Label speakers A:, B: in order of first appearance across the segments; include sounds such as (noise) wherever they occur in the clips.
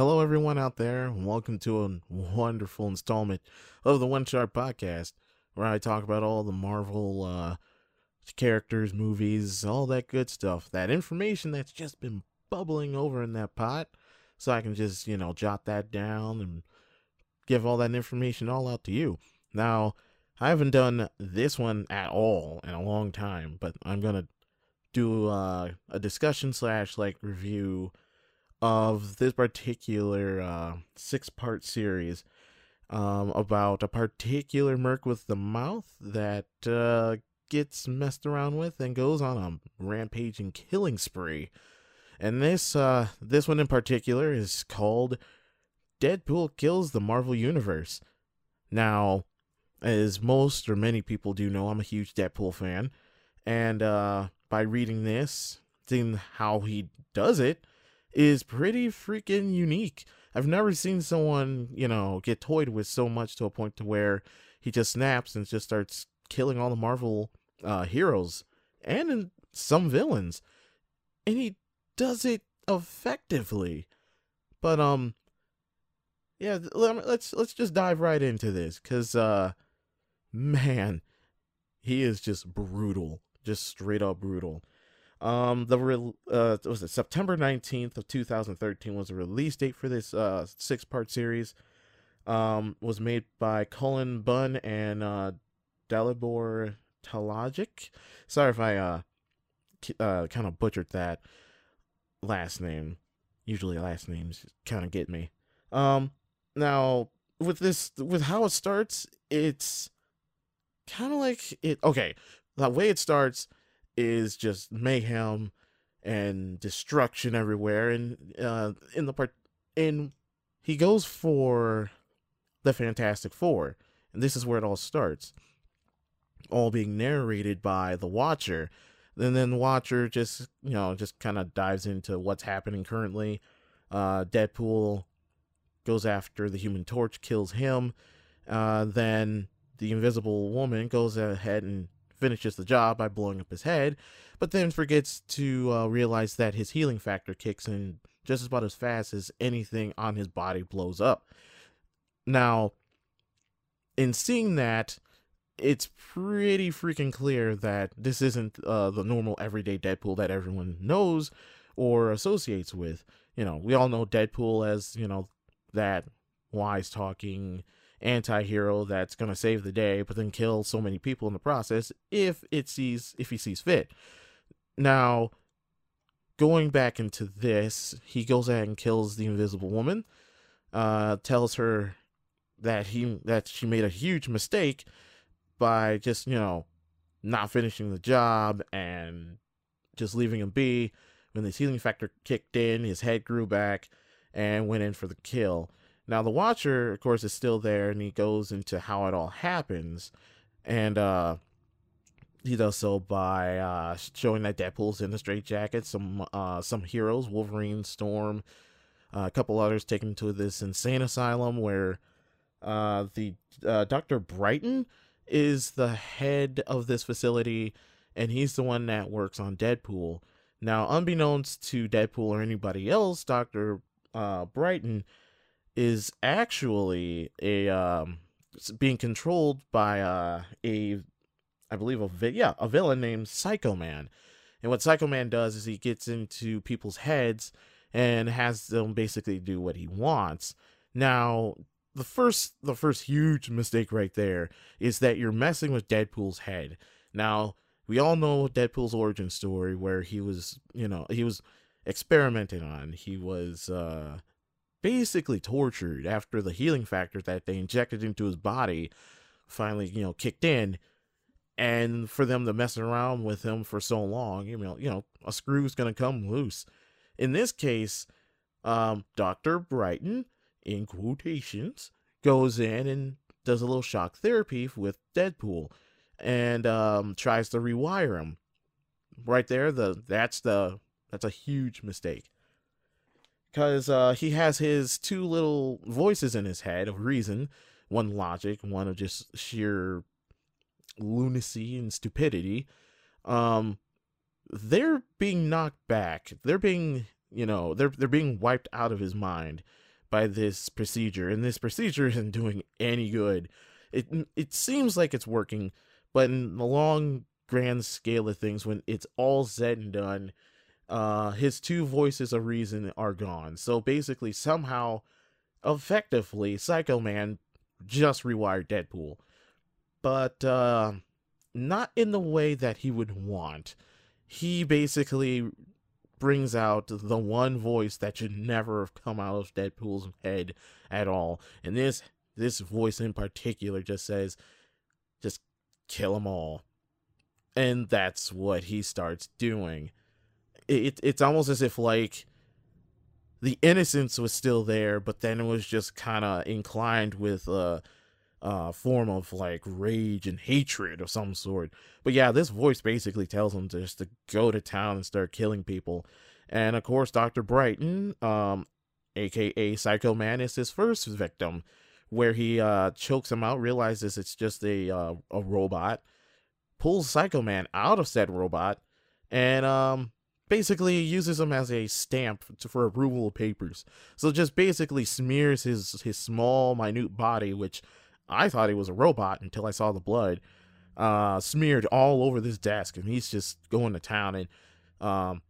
A: Hello, everyone out there, and welcome to a wonderful installment of the One Shot Podcast, where I talk about all the Marvel uh, characters, movies, all that good stuff, that information that's just been bubbling over in that pot, so I can just, you know, jot that down and give all that information all out to you. Now, I haven't done this one at all in a long time, but I'm gonna do uh, a discussion slash like review of this particular uh, six part series um, about a particular merc with the mouth that uh, gets messed around with and goes on a rampaging killing spree. And this uh, this one in particular is called Deadpool Kills the Marvel Universe. Now, as most or many people do know, I'm a huge Deadpool fan, and uh, by reading this, seeing how he does it, is pretty freaking unique. I've never seen someone, you know, get toyed with so much to a point to where he just snaps and just starts killing all the Marvel uh, heroes and some villains, and he does it effectively. But um, yeah, let's let's just dive right into this, cause uh, man, he is just brutal, just straight up brutal. Um, the re- uh, was it September nineteenth of two thousand thirteen was the release date for this uh six part series. Um, was made by Cullen Bunn and uh, Dalibor Talajic. Sorry if I uh, uh kind of butchered that last name. Usually last names kind of get me. Um, now with this with how it starts, it's kind of like it. Okay, the way it starts is just mayhem and destruction everywhere and uh in the part in he goes for the fantastic four and this is where it all starts. All being narrated by the watcher and then the watcher just you know just kind of dives into what's happening currently. Uh deadpool goes after the human torch kills him. Uh then the invisible woman goes ahead and finishes the job by blowing up his head, but then forgets to uh, realize that his healing factor kicks in just about as fast as anything on his body blows up. Now, in seeing that, it's pretty freaking clear that this isn't uh, the normal everyday Deadpool that everyone knows or associates with. You know, we all know Deadpool as, you know, that wise talking, anti-hero that's going to save the day but then kill so many people in the process if it sees if he sees fit. Now going back into this he goes ahead and kills the invisible woman uh tells her that he that she made a huge mistake by just you know not finishing the job and just leaving him be. When the healing factor kicked in his head grew back and went in for the kill now the Watcher, of course, is still there, and he goes into how it all happens, and uh, he does so by uh, showing that Deadpool's in the straitjacket. Some uh, some heroes, Wolverine, Storm, uh, a couple others, taken to this insane asylum where uh, the uh, Doctor Brighton is the head of this facility, and he's the one that works on Deadpool. Now, unbeknownst to Deadpool or anybody else, Doctor uh, Brighton is actually a um, being controlled by uh, a I believe a vi- yeah a villain named Psycho Man. And what Psycho Man does is he gets into people's heads and has them basically do what he wants. Now, the first the first huge mistake right there is that you're messing with Deadpool's head. Now, we all know Deadpool's origin story where he was, you know, he was experimented on. He was uh basically tortured after the healing factor that they injected into his body finally, you know, kicked in. And for them to mess around with him for so long, you know, you know, a screw's gonna come loose. In this case, um, Dr. Brighton, in quotations, goes in and does a little shock therapy with Deadpool and um, tries to rewire him. Right there, the that's the that's a huge mistake because uh, he has his two little voices in his head of reason one logic one of just sheer lunacy and stupidity um they're being knocked back they're being you know they're they're being wiped out of his mind by this procedure, and this procedure (laughs) isn't doing any good. It it seems like it's working, but in the long grand scale of things, when it's all said and done, uh, his two voices of reason are gone. So basically, somehow, effectively, Psycho Man just rewired Deadpool, but uh, not in the way that he would want. He basically brings out the one voice that should never have come out of Deadpool's head at all. And this this voice in particular just says, just kill them all. And that's what he starts doing. It, it's almost as if like the innocence was still there, but then it was just kind of inclined with a, a form of like rage and hatred of some sort. But yeah, this voice basically tells him just to go to town and start killing people. And of course, Dr. Brighton, um, aka Psycho Man, is his first victim where he uh, chokes him out, realizes it's just a uh, a robot, pulls Psycho Man out of said robot, and um, basically uses him as a stamp for approval of papers. So just basically smears his his small, minute body, which I thought he was a robot until I saw the blood, uh, smeared all over this desk, and he's just going to town. And um,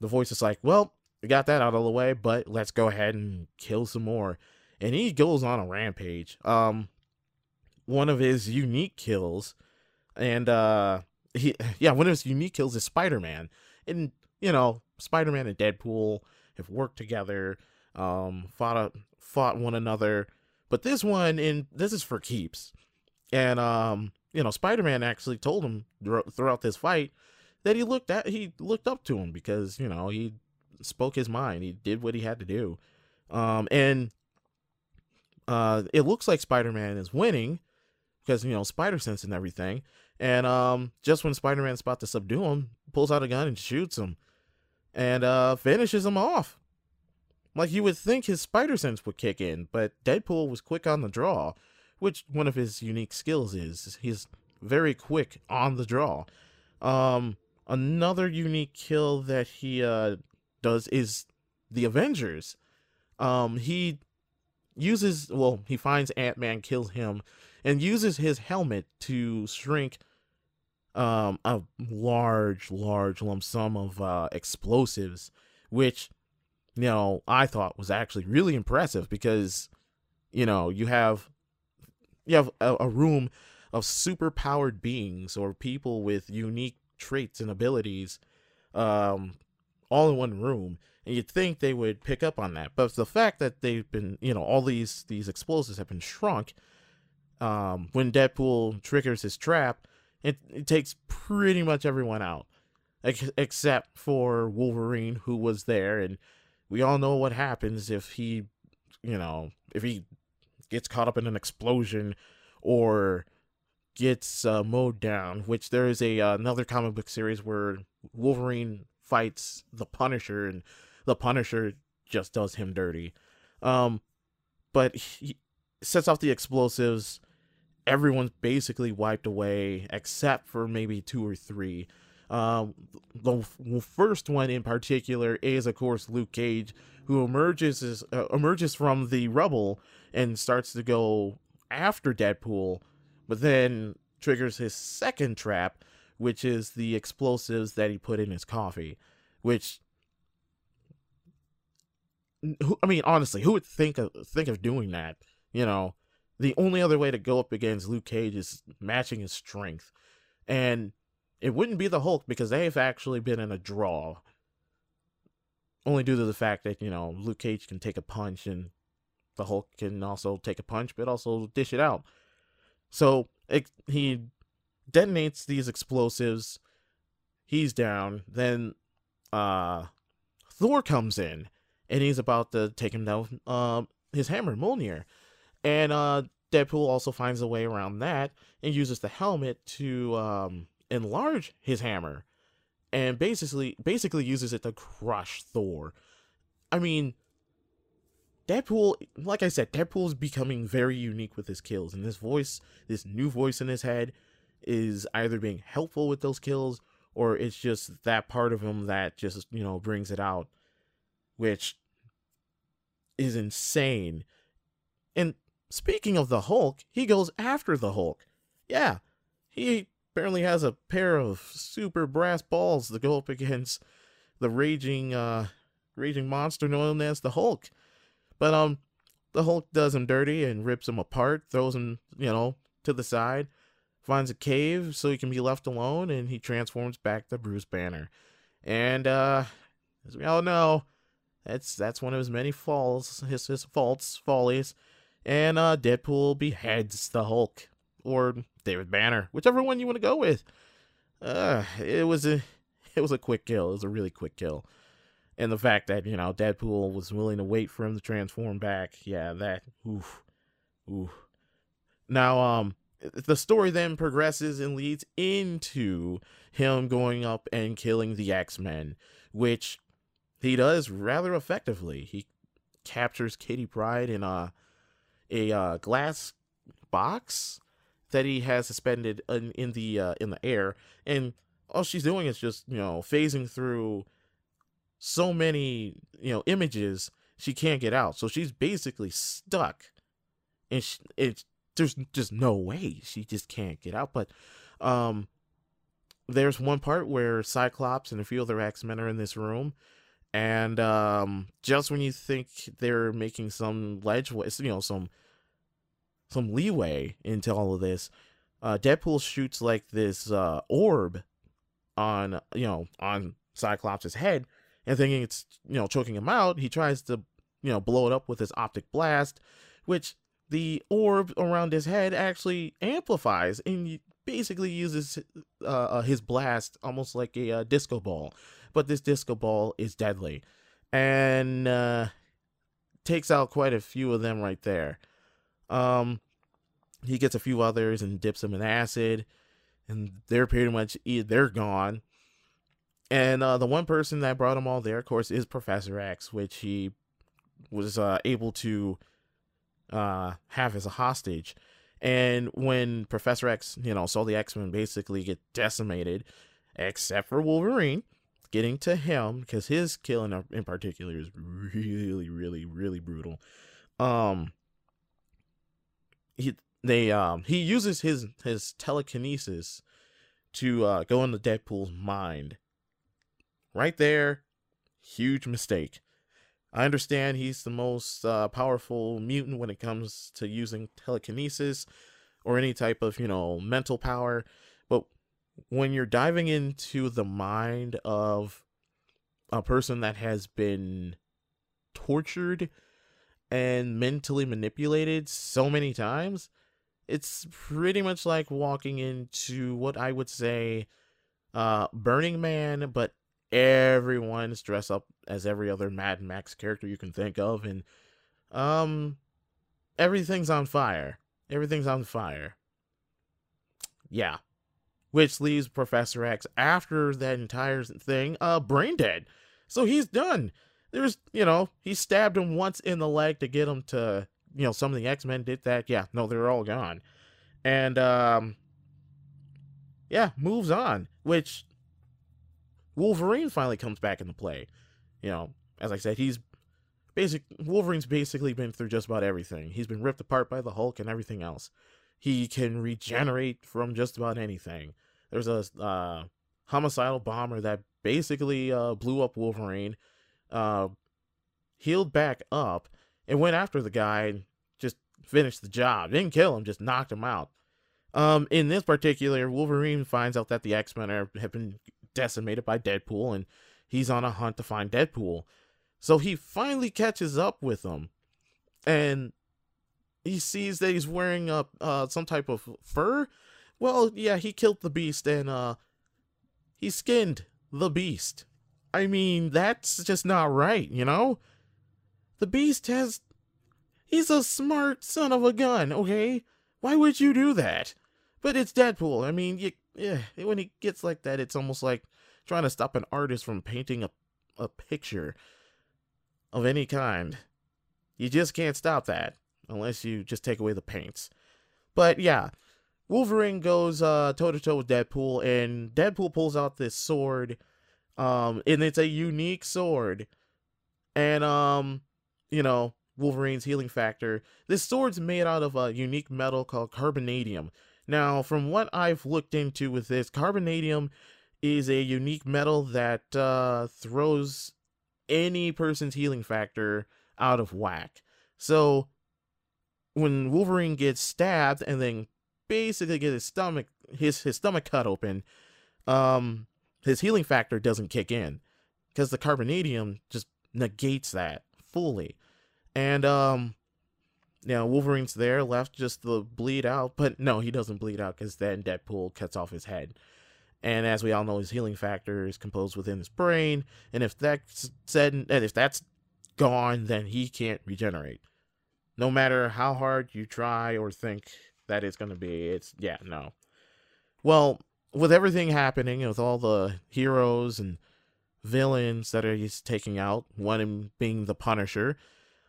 A: the voice is like, "Well, we got that out of the way, but let's go ahead and kill some more." and he goes on a rampage. Um, one of his unique kills, and uh, he (laughs) yeah, one of his unique kills is Spider Man, and you know, Spider Man and Deadpool have worked together, um, fought a, fought one another, but this one and this is for keeps, and um, you know, Spider Man actually told him throughout this fight that he looked at he looked up to him because you know he spoke his mind, he did what he had to do, um, and uh, it looks like Spider-Man is winning because you know Spider Sense and everything. And um, just when Spider-Man's about to subdue him, pulls out a gun and shoots him, and uh, finishes him off. Like you would think his Spider Sense would kick in, but Deadpool was quick on the draw, which one of his unique skills is. He's very quick on the draw. Um, another unique kill that he uh, does is the Avengers. Um, he uses well he finds ant-man kills him and uses his helmet to shrink um a large large lump sum of uh explosives which you know i thought was actually really impressive because you know you have you have a, a room of super powered beings or people with unique traits and abilities um all in one room and you'd think they would pick up on that. But the fact that they've been, you know, all these these explosives have been shrunk. Um, when Deadpool triggers his trap, it, it takes pretty much everyone out, ex- except for Wolverine, who was there, and we all know what happens if he, you know, if he gets caught up in an explosion or gets uh, mowed down. Which there is a uh, another comic book series where Wolverine fights the Punisher and the Punisher just does him dirty. Um, but he sets off the explosives. Everyone's basically wiped away except for maybe two or three. Um, the first one in particular is, of course, Luke Cage, who emerges is, uh, emerges from the rubble and starts to go after Deadpool, but then triggers his second trap, which is the explosives that he put in his coffee, which I mean, honestly, who would think of think of doing that? You know, the only other way to go up against Luke Cage is matching his strength, and it wouldn't be the Hulk because they've actually been in a draw. Only due to the fact that you know Luke Cage can take a punch and the Hulk can also take a punch, but also dish it out. So it, he detonates these explosives. He's down. Then uh, Thor comes in and he's about to take him down with uh, his hammer, Mjolnir. And uh, Deadpool also finds a way around that and uses the helmet to um, enlarge his hammer, and basically basically uses it to crush Thor. I mean, Deadpool, like I said, Deadpool's becoming very unique with his kills, and this voice, this new voice in his head, is either being helpful with those kills or it's just that part of him that just you know brings it out which is insane. And speaking of the Hulk, he goes after the Hulk. Yeah, he apparently has a pair of super brass balls to go up against the raging uh raging monster known as the Hulk. But um the Hulk does him dirty and rips him apart, throws him, you know, to the side, finds a cave so he can be left alone, and he transforms back to Bruce Banner. And uh as we all know, that's that's one of his many falls, his his faults, follies. And uh Deadpool beheads the Hulk. Or David Banner, whichever one you want to go with. Uh it was a (laughs) it was a quick kill. It was a really quick kill and the fact that you know Deadpool was willing to wait for him to transform back, yeah, that oof, oof. Now, um, the story then progresses and leads into him going up and killing the X Men, which he does rather effectively. He captures Kitty Pryde in a a uh, glass box that he has suspended in, in the uh, in the air, and all she's doing is just you know phasing through so many you know images she can't get out. So she's basically stuck and she, it's there's just no way she just can't get out. But um there's one part where cyclops and a few other x-men are in this room and um just when you think they're making some ledge you know some some leeway into all of this uh deadpool shoots like this uh orb on you know on cyclops's head and thinking it's you know choking him out, he tries to you know blow it up with his optic blast, which the orb around his head actually amplifies and basically uses uh, uh, his blast almost like a uh, disco ball. But this disco ball is deadly and uh, takes out quite a few of them right there. Um, he gets a few others and dips them in acid, and they're pretty much they're gone. And uh, the one person that brought them all there, of course, is Professor X, which he was able to have as a hostage. And when Professor X, you know, saw the X Men basically get decimated, except for Wolverine, getting to him because his killing in particular is really, really, really brutal. Um, he they um he uses his his telekinesis to uh, go into Deadpool's mind Right there, huge mistake. I understand he's the most uh, powerful mutant when it comes to using telekinesis or any type of, you know, mental power. But when you're diving into the mind of a person that has been tortured and mentally manipulated so many times, it's pretty much like walking into what I would say uh Burning Man but everyone's dressed up as every other Mad Max character you can think of, and um, everything's on fire. Everything's on fire. Yeah, which leaves Professor X after that entire thing, uh, brain dead. So he's done. There's, you know, he stabbed him once in the leg to get him to, you know, some of the X Men did that. Yeah, no, they're all gone, and um, yeah, moves on. Which Wolverine finally comes back into play. You know, as I said, he's basic Wolverine's basically been through just about everything. He's been ripped apart by the Hulk and everything else. He can regenerate from just about anything. There's a uh, homicidal bomber that basically uh, blew up Wolverine, uh, healed back up, and went after the guy and just finished the job. Didn't kill him, just knocked him out. Um, in this particular, Wolverine finds out that the X Men have been decimated by Deadpool, and he's on a hunt to find Deadpool. So he finally catches up with him, and he sees that he's wearing a uh, some type of fur. Well, yeah, he killed the beast, and uh, he skinned the beast. I mean, that's just not right, you know. The beast has. He's a smart son of a gun, okay? Why would you do that? But it's Deadpool. I mean, you yeah, when he gets like that, it's almost like trying to stop an artist from painting a, a picture of any kind. You just can't stop that unless you just take away the paints. But yeah, Wolverine goes toe to toe with Deadpool, and Deadpool pulls out this sword, um, and it's a unique sword. And um, you know, Wolverine's healing factor. This sword's made out of a unique metal called carbonadium. Now, from what I've looked into with this, carbonadium is a unique metal that uh, throws any person's healing factor out of whack. So, when Wolverine gets stabbed and then basically get his stomach his his stomach cut open, um, his healing factor doesn't kick in because the carbonadium just negates that fully. And um, now Wolverine's there left just to bleed out, but no, he doesn't bleed out because then Deadpool cuts off his head. And as we all know, his healing factor is composed within his brain, and if that's said, and if that's gone, then he can't regenerate. No matter how hard you try or think that it's going to be, it's yeah, no. Well, with everything happening, with all the heroes and villains that he's taking out, one being the Punisher,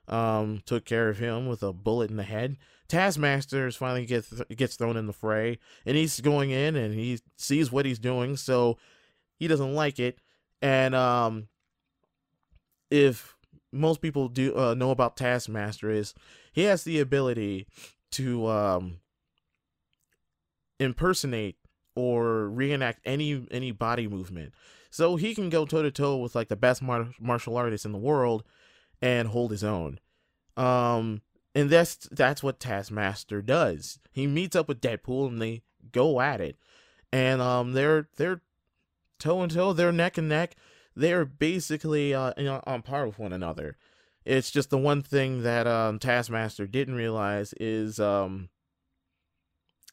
A: um, took care of him with a bullet in the head. Taskmaster is finally gets gets thrown in the fray, and he's going in and he sees what he's doing, so he doesn't like it. And um, if most people do uh, know about Taskmaster is he has the ability to um, impersonate or reenact any any body movement. So he can go toe to toe with like the best mar- martial artists in the world and hold his own. Um, and that's that's what Taskmaster does. He meets up with Deadpool and they go at it, and um, they're they're toe and toe, they're neck and neck. They're basically uh, on par with one another. It's just the one thing that um, Taskmaster didn't realize is um,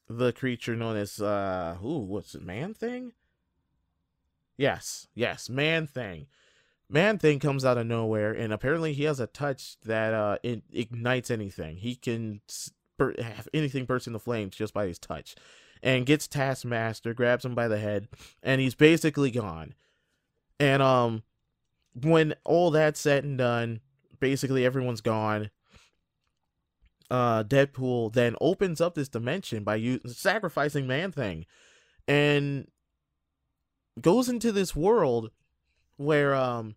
A: the creature known as uh, what's it, Man Thing? Yes, yes, Man Thing. Man Thing comes out of nowhere, and apparently he has a touch that uh it ignites anything. He can bur- have anything burst into flames just by his touch, and gets Taskmaster, grabs him by the head, and he's basically gone. And um, when all that's said and done, basically everyone's gone. Uh, Deadpool then opens up this dimension by u- sacrificing Man Thing, and goes into this world where um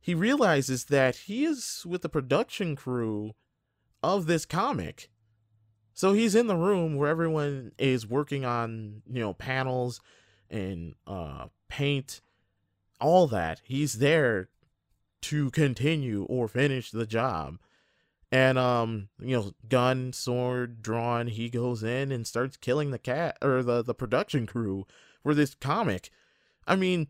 A: he realizes that he is with the production crew of this comic. So he's in the room where everyone is working on, you know, panels and uh paint, all that. He's there to continue or finish the job. And um, you know, gun, sword drawn, he goes in and starts killing the cat or the the production crew for this comic. I mean,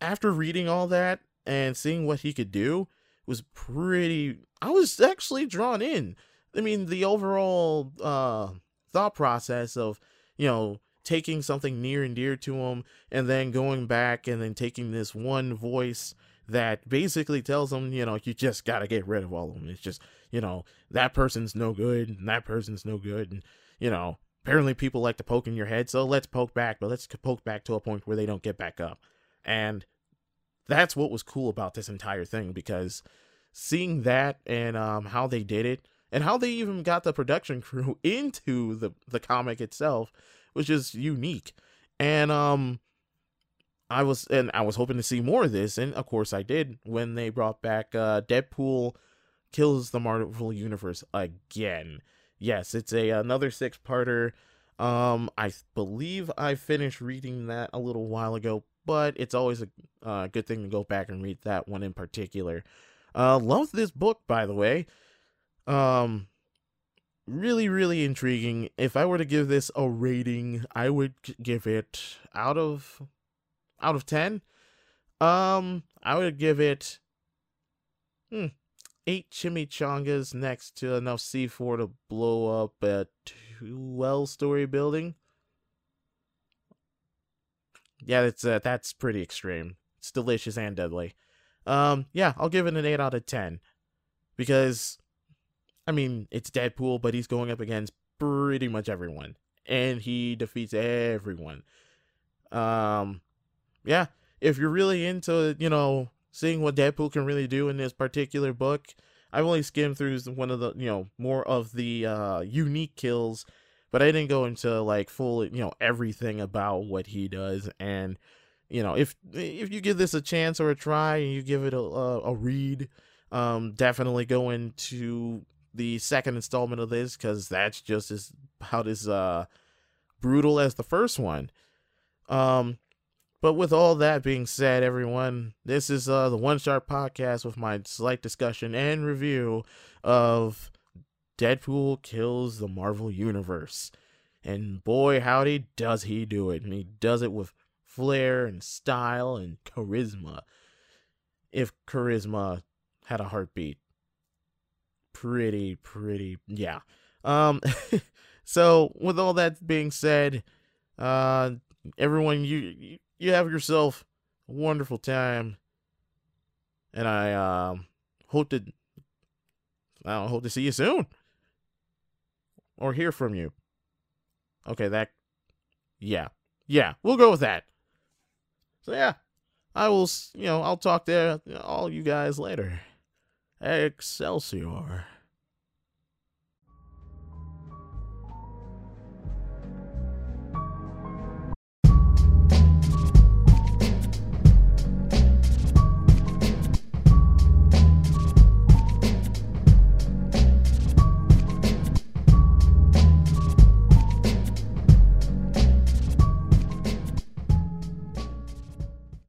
A: after reading all that and seeing what he could do was pretty I was actually drawn in. I mean, the overall uh thought process of, you know, taking something near and dear to him and then going back and then taking this one voice that basically tells him, you know, you just got to get rid of all of them. It's just, you know, that person's no good and that person's no good and, you know, apparently people like to poke in your head, so let's poke back, but let's poke back to a point where they don't get back up. And that's what was cool about this entire thing because seeing that and um, how they did it and how they even got the production (laughs) crew into the the comic itself was just unique. And um I was and I was hoping to see more of this and of course I did when they brought back uh Deadpool kills the Marvel universe again. Yes, it's a another six-parter. Um I believe I finished reading that a little while ago, but it's always a uh, good thing to go back and read that one in particular. Uh, love this book, by the way. Um, really, really intriguing. If I were to give this a rating, I would give it out of out of ten. Um, I would give it hmm, eight chimichangas next to enough C4 to blow up a twelve-story building yeah, it's uh, that's pretty extreme. It's delicious and deadly. Um, yeah, I'll give it an eight out of ten because, I mean, it's Deadpool, but he's going up against pretty much everyone, and he defeats everyone. Um, yeah, if you're really into, you know, seeing what Deadpool can really do in this particular book, I've only skimmed through one of the, you know, more of the uh, unique kills but I didn't go into like full, you know, everything about what he does. And you know, if if you give this a chance or a try and you give it a a, a read, Um, definitely go into the second installment of this because that's just as about as uh brutal as the first one. Um, but with all that being said, everyone, this is uh the One Shot Podcast with my slight discussion and review of Deadpool kills the Marvel Universe. And boy, howdy, does he do it. And he does it with flair and style and charisma. If charisma had a heartbeat. Pretty, pretty, yeah. Um, (laughs) so with all that being said, uh, everyone, you you have yourself a wonderful time, and I um hope to I hope to see you soon or hear from you. Okay, that yeah. Yeah, we'll go with that. So yeah, I will, you know, I'll talk to all you guys later. Excelsior.